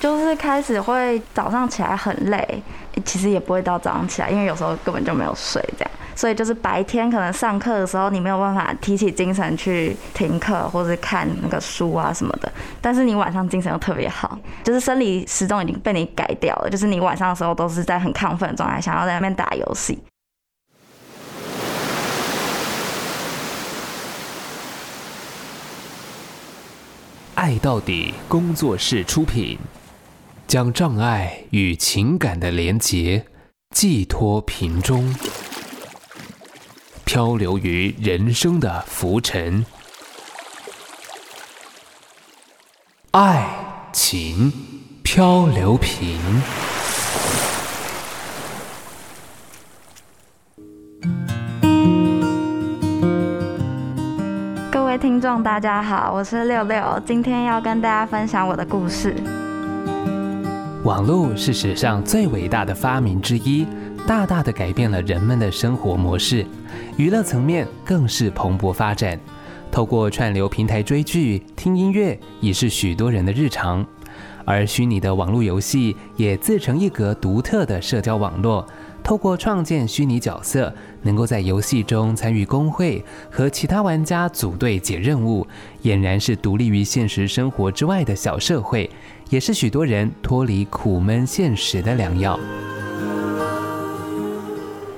就是开始会早上起来很累，其实也不会到早上起来，因为有时候根本就没有睡这样。所以就是白天可能上课的时候，你没有办法提起精神去听课或者看那个书啊什么的。但是你晚上精神又特别好，就是生理时钟已经被你改掉了，就是你晚上的时候都是在很亢奋的状态，想要在那边打游戏。爱到底工作室出品，将障碍与情感的连结寄托瓶中。漂流于人生的浮沉，爱情漂流瓶。各位听众，大家好，我是六六，今天要跟大家分享我的故事。网络是史上最伟大的发明之一。大大的改变了人们的生活模式，娱乐层面更是蓬勃发展。透过串流平台追剧、听音乐，已是许多人的日常。而虚拟的网络游戏也自成一格独特的社交网络。透过创建虚拟角色，能够在游戏中参与工会，和其他玩家组队解任务，俨然是独立于现实生活之外的小社会，也是许多人脱离苦闷现实的良药。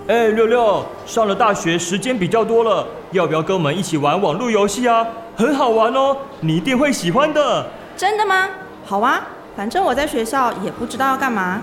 哎，六六，上了大学时间比较多了，要不要跟我们一起玩网络游戏啊？很好玩哦，你一定会喜欢的。真的吗？好啊，反正我在学校也不知道要干嘛。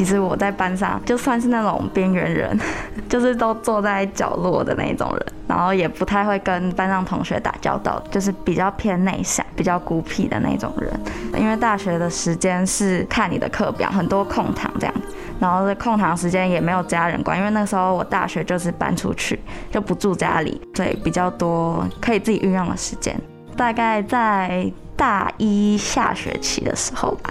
其实我在班上就算是那种边缘人，就是都坐在角落的那种人，然后也不太会跟班上同学打交道，就是比较偏内向、比较孤僻的那种人。因为大学的时间是看你的课表，很多空堂这样，然后这空堂时间也没有家人管，因为那时候我大学就是搬出去，就不住家里，所以比较多可以自己运用的时间。大概在大一下学期的时候吧。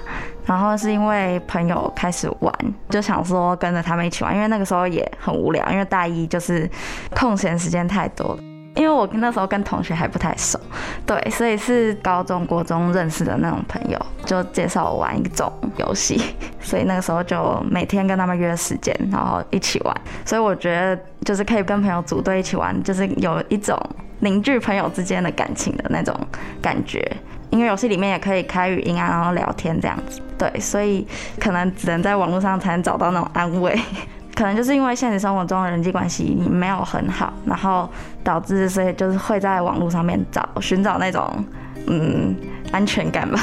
然后是因为朋友开始玩，就想说跟着他们一起玩，因为那个时候也很无聊，因为大一就是空闲时间太多了。因为我那时候跟同学还不太熟，对，所以是高中、国中认识的那种朋友，就介绍我玩一种游戏，所以那个时候就每天跟他们约时间，然后一起玩。所以我觉得就是可以跟朋友组队一起玩，就是有一种凝聚朋友之间的感情的那种感觉。因为游戏里面也可以开语音啊，然后聊天这样子，对，所以可能只能在网络上才能找到那种安慰，可能就是因为现实生活中的人际关系没有很好，然后导致所以就是会在网络上面找寻找那种嗯安全感吧。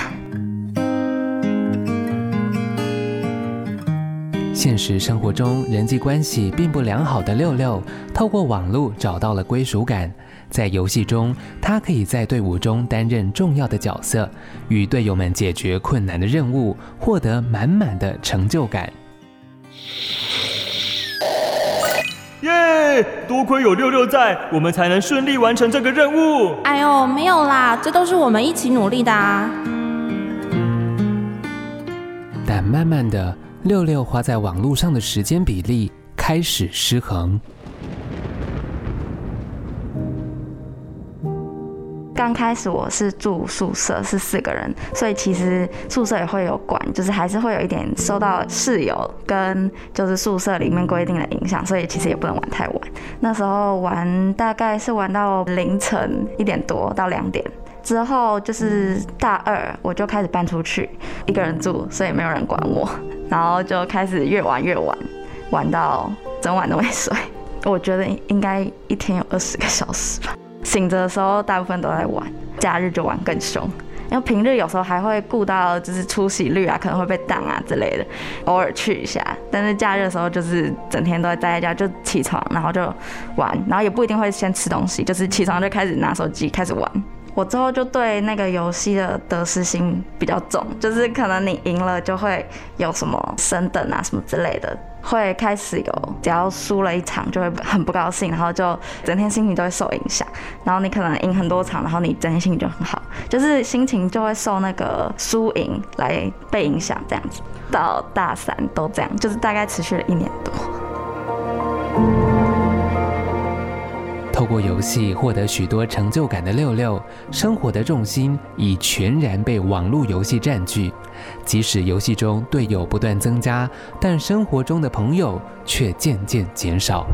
现实生活中人际关系并不良好的六六，透过网络找到了归属感。在游戏中，他可以在队伍中担任重要的角色，与队友们解决困难的任务，获得满满的成就感。耶！多亏有六六在，我们才能顺利完成这个任务。哎呦，没有啦，这都是我们一起努力的啊。但慢慢的，六六花在网络上的时间比例开始失衡。刚开始我是住宿舍，是四个人，所以其实宿舍也会有管，就是还是会有一点受到室友跟就是宿舍里面规定的影响，所以其实也不能玩太晚。那时候玩大概是玩到凌晨一点多到两点，之后就是大二我就开始搬出去一个人住，所以没有人管我，然后就开始越玩越晚，玩到整晚都没睡。我觉得应该一天有二十个小时吧。醒着的时候，大部分都在玩；假日就玩更凶，因为平日有时候还会顾到就是出席率啊，可能会被挡啊之类的，偶尔去一下。但是假日的时候，就是整天都在待在家，就起床然后就玩，然后也不一定会先吃东西，就是起床就开始拿手机开始玩。我之后就对那个游戏的得失心比较重，就是可能你赢了就会有什么升等啊什么之类的。会开始有，只要输了一场就会很不高兴，然后就整天心情都会受影响。然后你可能赢很多场，然后你整天心情就很好，就是心情就会受那个输赢来被影响，这样子。到大三都这样，就是大概持续了一年多。透过游戏获得许多成就感的六六，生活的重心已全然被网络游戏占据。即使游戏中队友不断增加，但生活中的朋友却渐渐减少。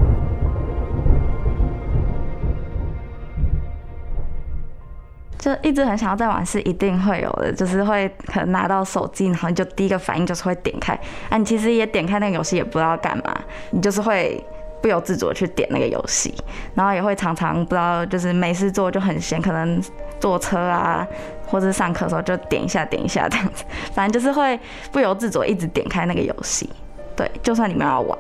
就一直很想要再玩，是一定会有的，就是会可能拿到手机，然后你就第一个反应就是会点开，啊，你其实也点开那个游戏，也不知道干嘛，你就是会。不由自主的去点那个游戏，然后也会常常不知道，就是没事做就很闲，可能坐车啊，或者上课的时候就点一下点一下这样子，反正就是会不由自主一直点开那个游戏。对，就算你们要玩。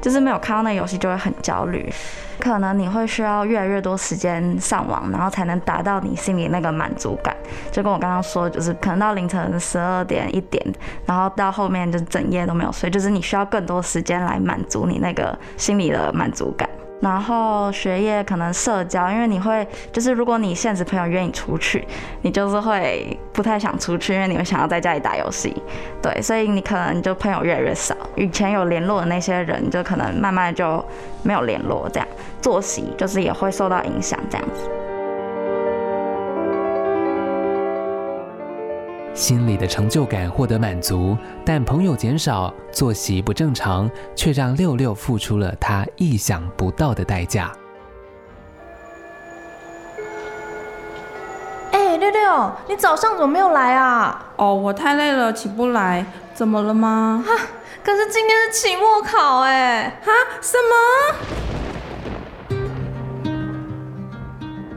就是没有看到那游戏就会很焦虑，可能你会需要越来越多时间上网，然后才能达到你心里那个满足感。就跟我刚刚说，就是可能到凌晨十二点一点，然后到后面就整夜都没有睡，就是你需要更多时间来满足你那个心里的满足感。然后学业可能社交，因为你会就是如果你现实朋友约你出去，你就是会不太想出去，因为你会想要在家里打游戏，对，所以你可能就朋友越来越少。以前有联络的那些人，就可能慢慢就没有联络，这样作息就是也会受到影响，这样子。心里的成就感获得满足，但朋友减少，作息不正常，却让六六付出了他意想不到的代价。哎，六六，你早上怎么没有来啊？哦，我太累了，起不来。怎么了吗？哈，可是今天是期末考哎。哈？什么？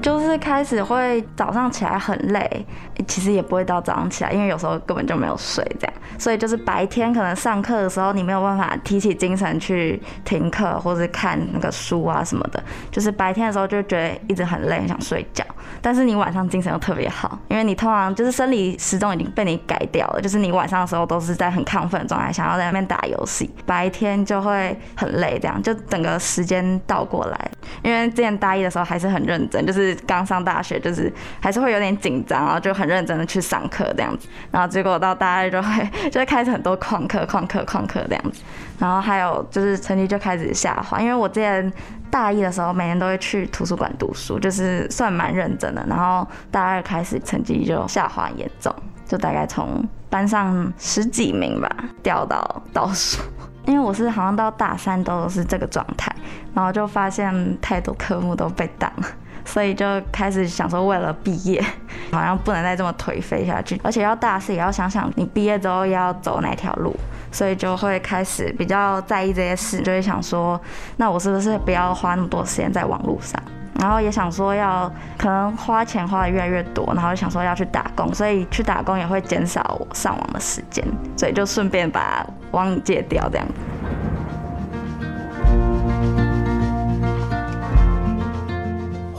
就是开始会早上起来很累，其实也不会到早上起来，因为有时候根本就没有睡这样，所以就是白天可能上课的时候你没有办法提起精神去听课或者看那个书啊什么的，就是白天的时候就觉得一直很累，很想睡觉，但是你晚上精神又特别好，因为你通常就是生理时钟已经被你改掉了，就是你晚上的时候都是在很亢奋的状态，想要在那边打游戏，白天就会很累，这样就整个时间倒过来，因为之前大一的时候还是很认真，就是。刚上大学就是还是会有点紧张，然后就很认真的去上课这样子，然后结果到大二就会 就会开始很多旷课、旷课、旷课这样子，然后还有就是成绩就开始下滑，因为我之前大一的时候每年都会去图书馆读书，就是算蛮认真的，然后大二开始成绩就下滑严重，就大概从班上十几名吧掉到倒数，因为我是好像到大三都是这个状态，然后就发现太多科目都被挡了。所以就开始想说，为了毕业，好像不能再这么颓废下去，而且要大四也要想想你毕业之后要走哪条路，所以就会开始比较在意这些事，就会想说，那我是不是不要花那么多时间在网络上？然后也想说要可能花钱花的越来越多，然后就想说要去打工，所以去打工也会减少我上网的时间，所以就顺便把网瘾戒掉这样。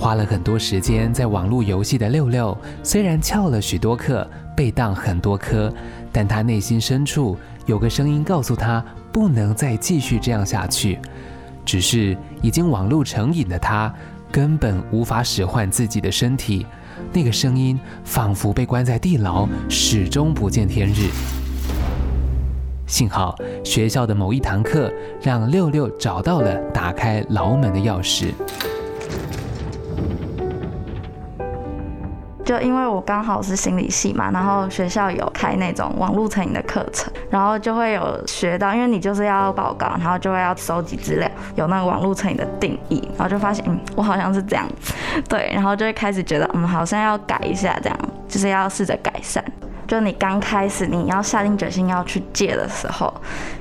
花了很多时间在网络游戏的六六，虽然翘了许多课，被当很多科，但他内心深处有个声音告诉他，不能再继续这样下去。只是已经网络成瘾的他，根本无法使唤自己的身体。那个声音仿佛被关在地牢，始终不见天日。幸好学校的某一堂课，让六六找到了打开牢门的钥匙。就因为我刚好是心理系嘛，然后学校有开那种网络成瘾的课程，然后就会有学到，因为你就是要报告，然后就会要收集资料，有那个网络成瘾的定义，然后就发现，嗯，我好像是这样子，对，然后就会开始觉得，嗯，好像要改一下，这样，就是要试着改善。就你刚开始你要下定决心要去戒的时候，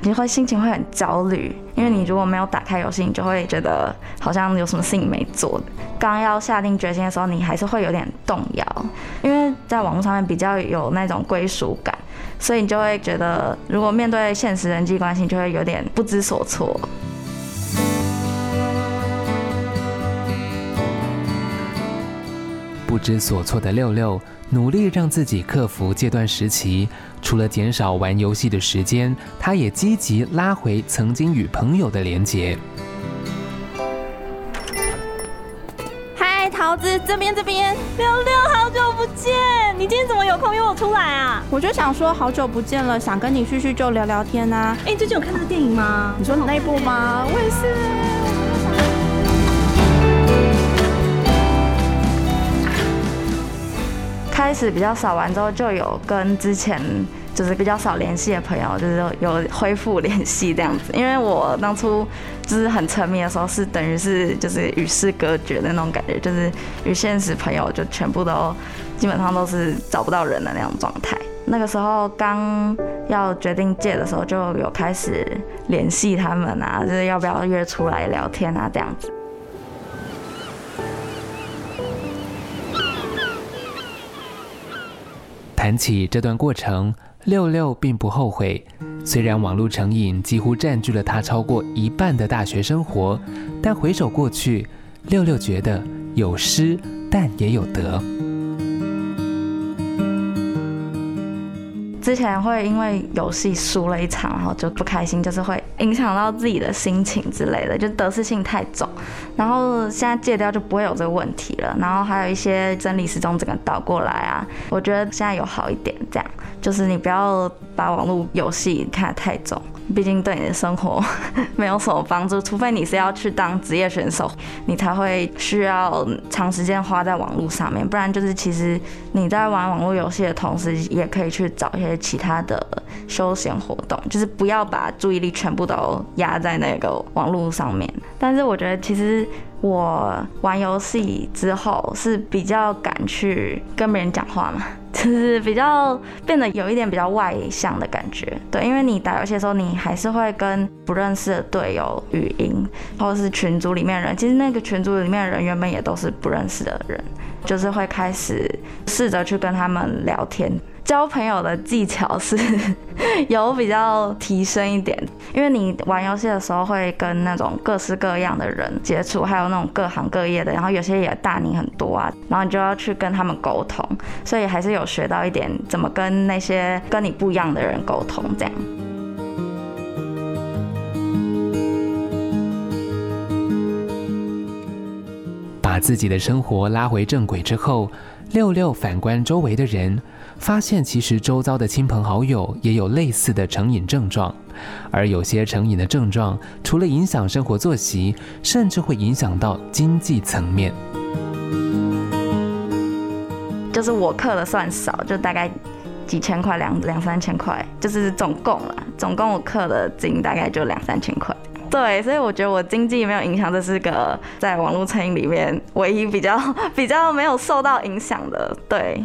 你会心情会很焦虑，因为你如果没有打开游戏，你就会觉得好像有什么事情没做。刚要下定决心的时候，你还是会有点动摇，因为在网络上面比较有那种归属感，所以你就会觉得，如果面对现实人际关系，就会有点不知所措。不知所措的六六。努力让自己克服戒断时期，除了减少玩游戏的时间，他也积极拉回曾经与朋友的连结。嗨，桃子，这边这边，六六，好久不见，你今天怎么有空约我出来啊？我就想说，好久不见了，想跟你叙叙旧，聊聊天啊。哎，最近有看那个电影吗？你说你那部吗？我也是。开始比较少玩之后，就有跟之前就是比较少联系的朋友，就是有恢复联系这样子。因为我当初就是很沉迷的时候，是等于是就是与世隔绝的那种感觉，就是与现实朋友就全部都基本上都是找不到人的那种状态。那个时候刚要决定戒的时候，就有开始联系他们啊，就是要不要约出来聊天啊这样子。谈起这段过程，六六并不后悔。虽然网络成瘾几乎占据了他超过一半的大学生活，但回首过去，六六觉得有失，但也有得。之前会因为游戏输了一场，然后就不开心，就是会影响到自己的心情之类的，就得失性太重。然后现在戒掉就不会有这个问题了。然后还有一些真理时钟整个倒过来啊，我觉得现在有好一点。这样就是你不要把网络游戏看得太重。毕竟对你的生活 没有什么帮助，除非你是要去当职业选手，你才会需要长时间花在网络上面。不然就是其实你在玩网络游戏的同时，也可以去找一些其他的休闲活动，就是不要把注意力全部都压在那个网络上面。但是我觉得其实我玩游戏之后是比较敢去跟别人讲话嘛。就是比较变得有一点比较外向的感觉，对，因为你打游戏的时候，你还是会跟不认识的队友语音，或是群组里面人，其实那个群组里面的人原本也都是不认识的人，就是会开始试着去跟他们聊天。交朋友的技巧是 有比较提升一点，因为你玩游戏的时候会跟那种各式各样的人接触，还有那种各行各业的，然后有些也大你很多啊，然后你就要去跟他们沟通，所以还是有学到一点怎么跟那些跟你不一样的人沟通，这样。把自己的生活拉回正轨之后，六六反观周围的人。发现其实周遭的亲朋好友也有类似的成瘾症状，而有些成瘾的症状，除了影响生活作息，甚至会影响到经济层面。就是我氪的算少，就大概几千块，两两三千块，就是总共啦，总共我氪的金大概就两三千块。对，所以我觉得我经济没有影响，这是个在网络成瘾里面唯一比较 比较没有受到影响的。对。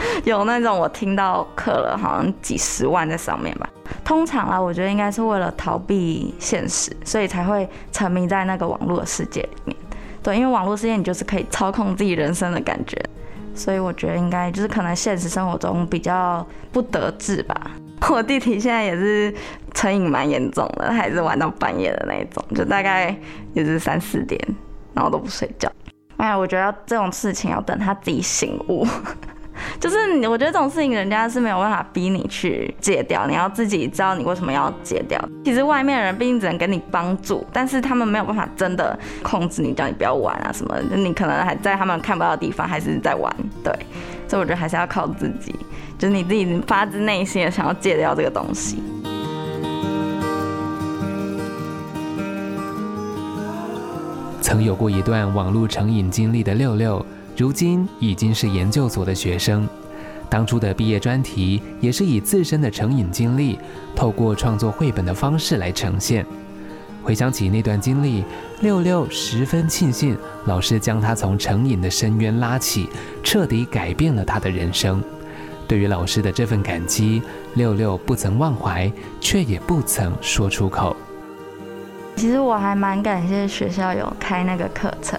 有那种我听到氪了好像几十万在上面吧。通常啊，我觉得应该是为了逃避现实，所以才会沉迷在那个网络的世界里面。对，因为网络世界你就是可以操控自己人生的感觉，所以我觉得应该就是可能现实生活中比较不得志吧。我弟弟现在也是成瘾蛮严重的，还是玩到半夜的那种，就大概也是三四点，然后都不睡觉。哎呀，我觉得这种事情要等他自己醒悟。就是你，我觉得这种事情人家是没有办法逼你去戒掉，你要自己知道你为什么要戒掉。其实外面的人毕竟只能给你帮助，但是他们没有办法真的控制你，叫你不要玩啊什么。你可能还在他们看不到的地方，还是在玩。对，所以我觉得还是要靠自己，就是你自己发自内心的想要戒掉这个东西。曾有过一段网络成瘾经历的六六。如今已经是研究所的学生，当初的毕业专题也是以自身的成瘾经历，透过创作绘本的方式来呈现。回想起那段经历，六六十分庆幸老师将他从成瘾的深渊拉起，彻底改变了他的人生。对于老师的这份感激，六六不曾忘怀，却也不曾说出口。其实我还蛮感谢学校有开那个课程，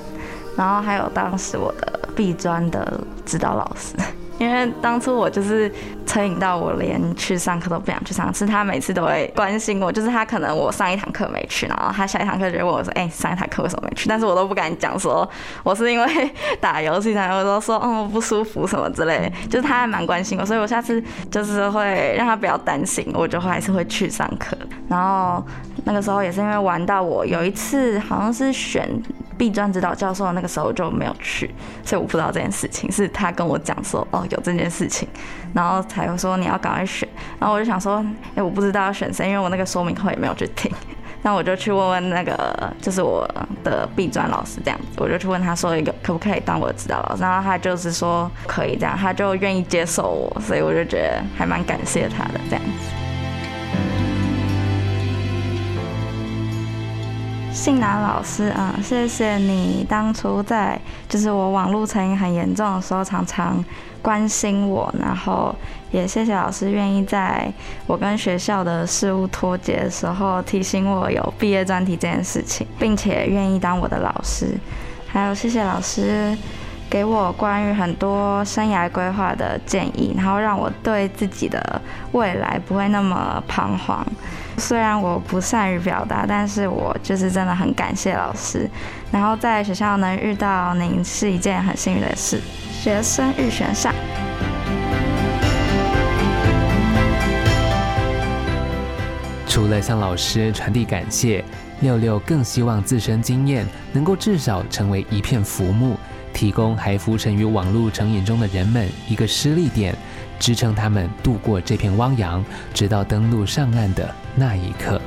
然后还有当时我的。毕专的指导老师，因为当初我就是成瘾到我连去上课都不想去上，是他每次都会关心我，就是他可能我上一堂课没去，然后他下一堂课就会问我说：“哎、上一堂课为什么没去？”但是我都不敢讲说我是因为打游戏才，我都说哦不舒服什么之类的，就是他还蛮关心我，所以我下次就是会让他不要担心，我就还是会去上课。然后那个时候也是因为玩到我有一次好像是选。毕专指导教授那个时候就没有去，所以我不知道这件事情，是他跟我讲说哦有这件事情，然后才会说你要赶快选，然后我就想说哎、我不知道要选谁，因为我那个说明会也没有去听，那我就去问问那个就是我的毕专老师这样子，我就去问他说一个可不可以当我的指导老师，然后他就是说可以这样，他就愿意接受我，所以我就觉得还蛮感谢他的这样。子。信男老师，嗯，谢谢你当初在就是我网络成瘾很严重的时候，常常关心我，然后也谢谢老师愿意在我跟学校的事务脱节的时候提醒我有毕业专题这件事情，并且愿意当我的老师，还有谢谢老师给我关于很多生涯规划的建议，然后让我对自己的未来不会那么彷徨。虽然我不善于表达，但是我就是真的很感谢老师。然后在学校能遇到您是一件很幸运的事。学生预选上。除了向老师传递感谢，六六更希望自身经验能够至少成为一片浮木，提供还浮沉于网络成瘾中的人们一个施力点。支撑他们度过这片汪洋，直到登陆上岸的那一刻。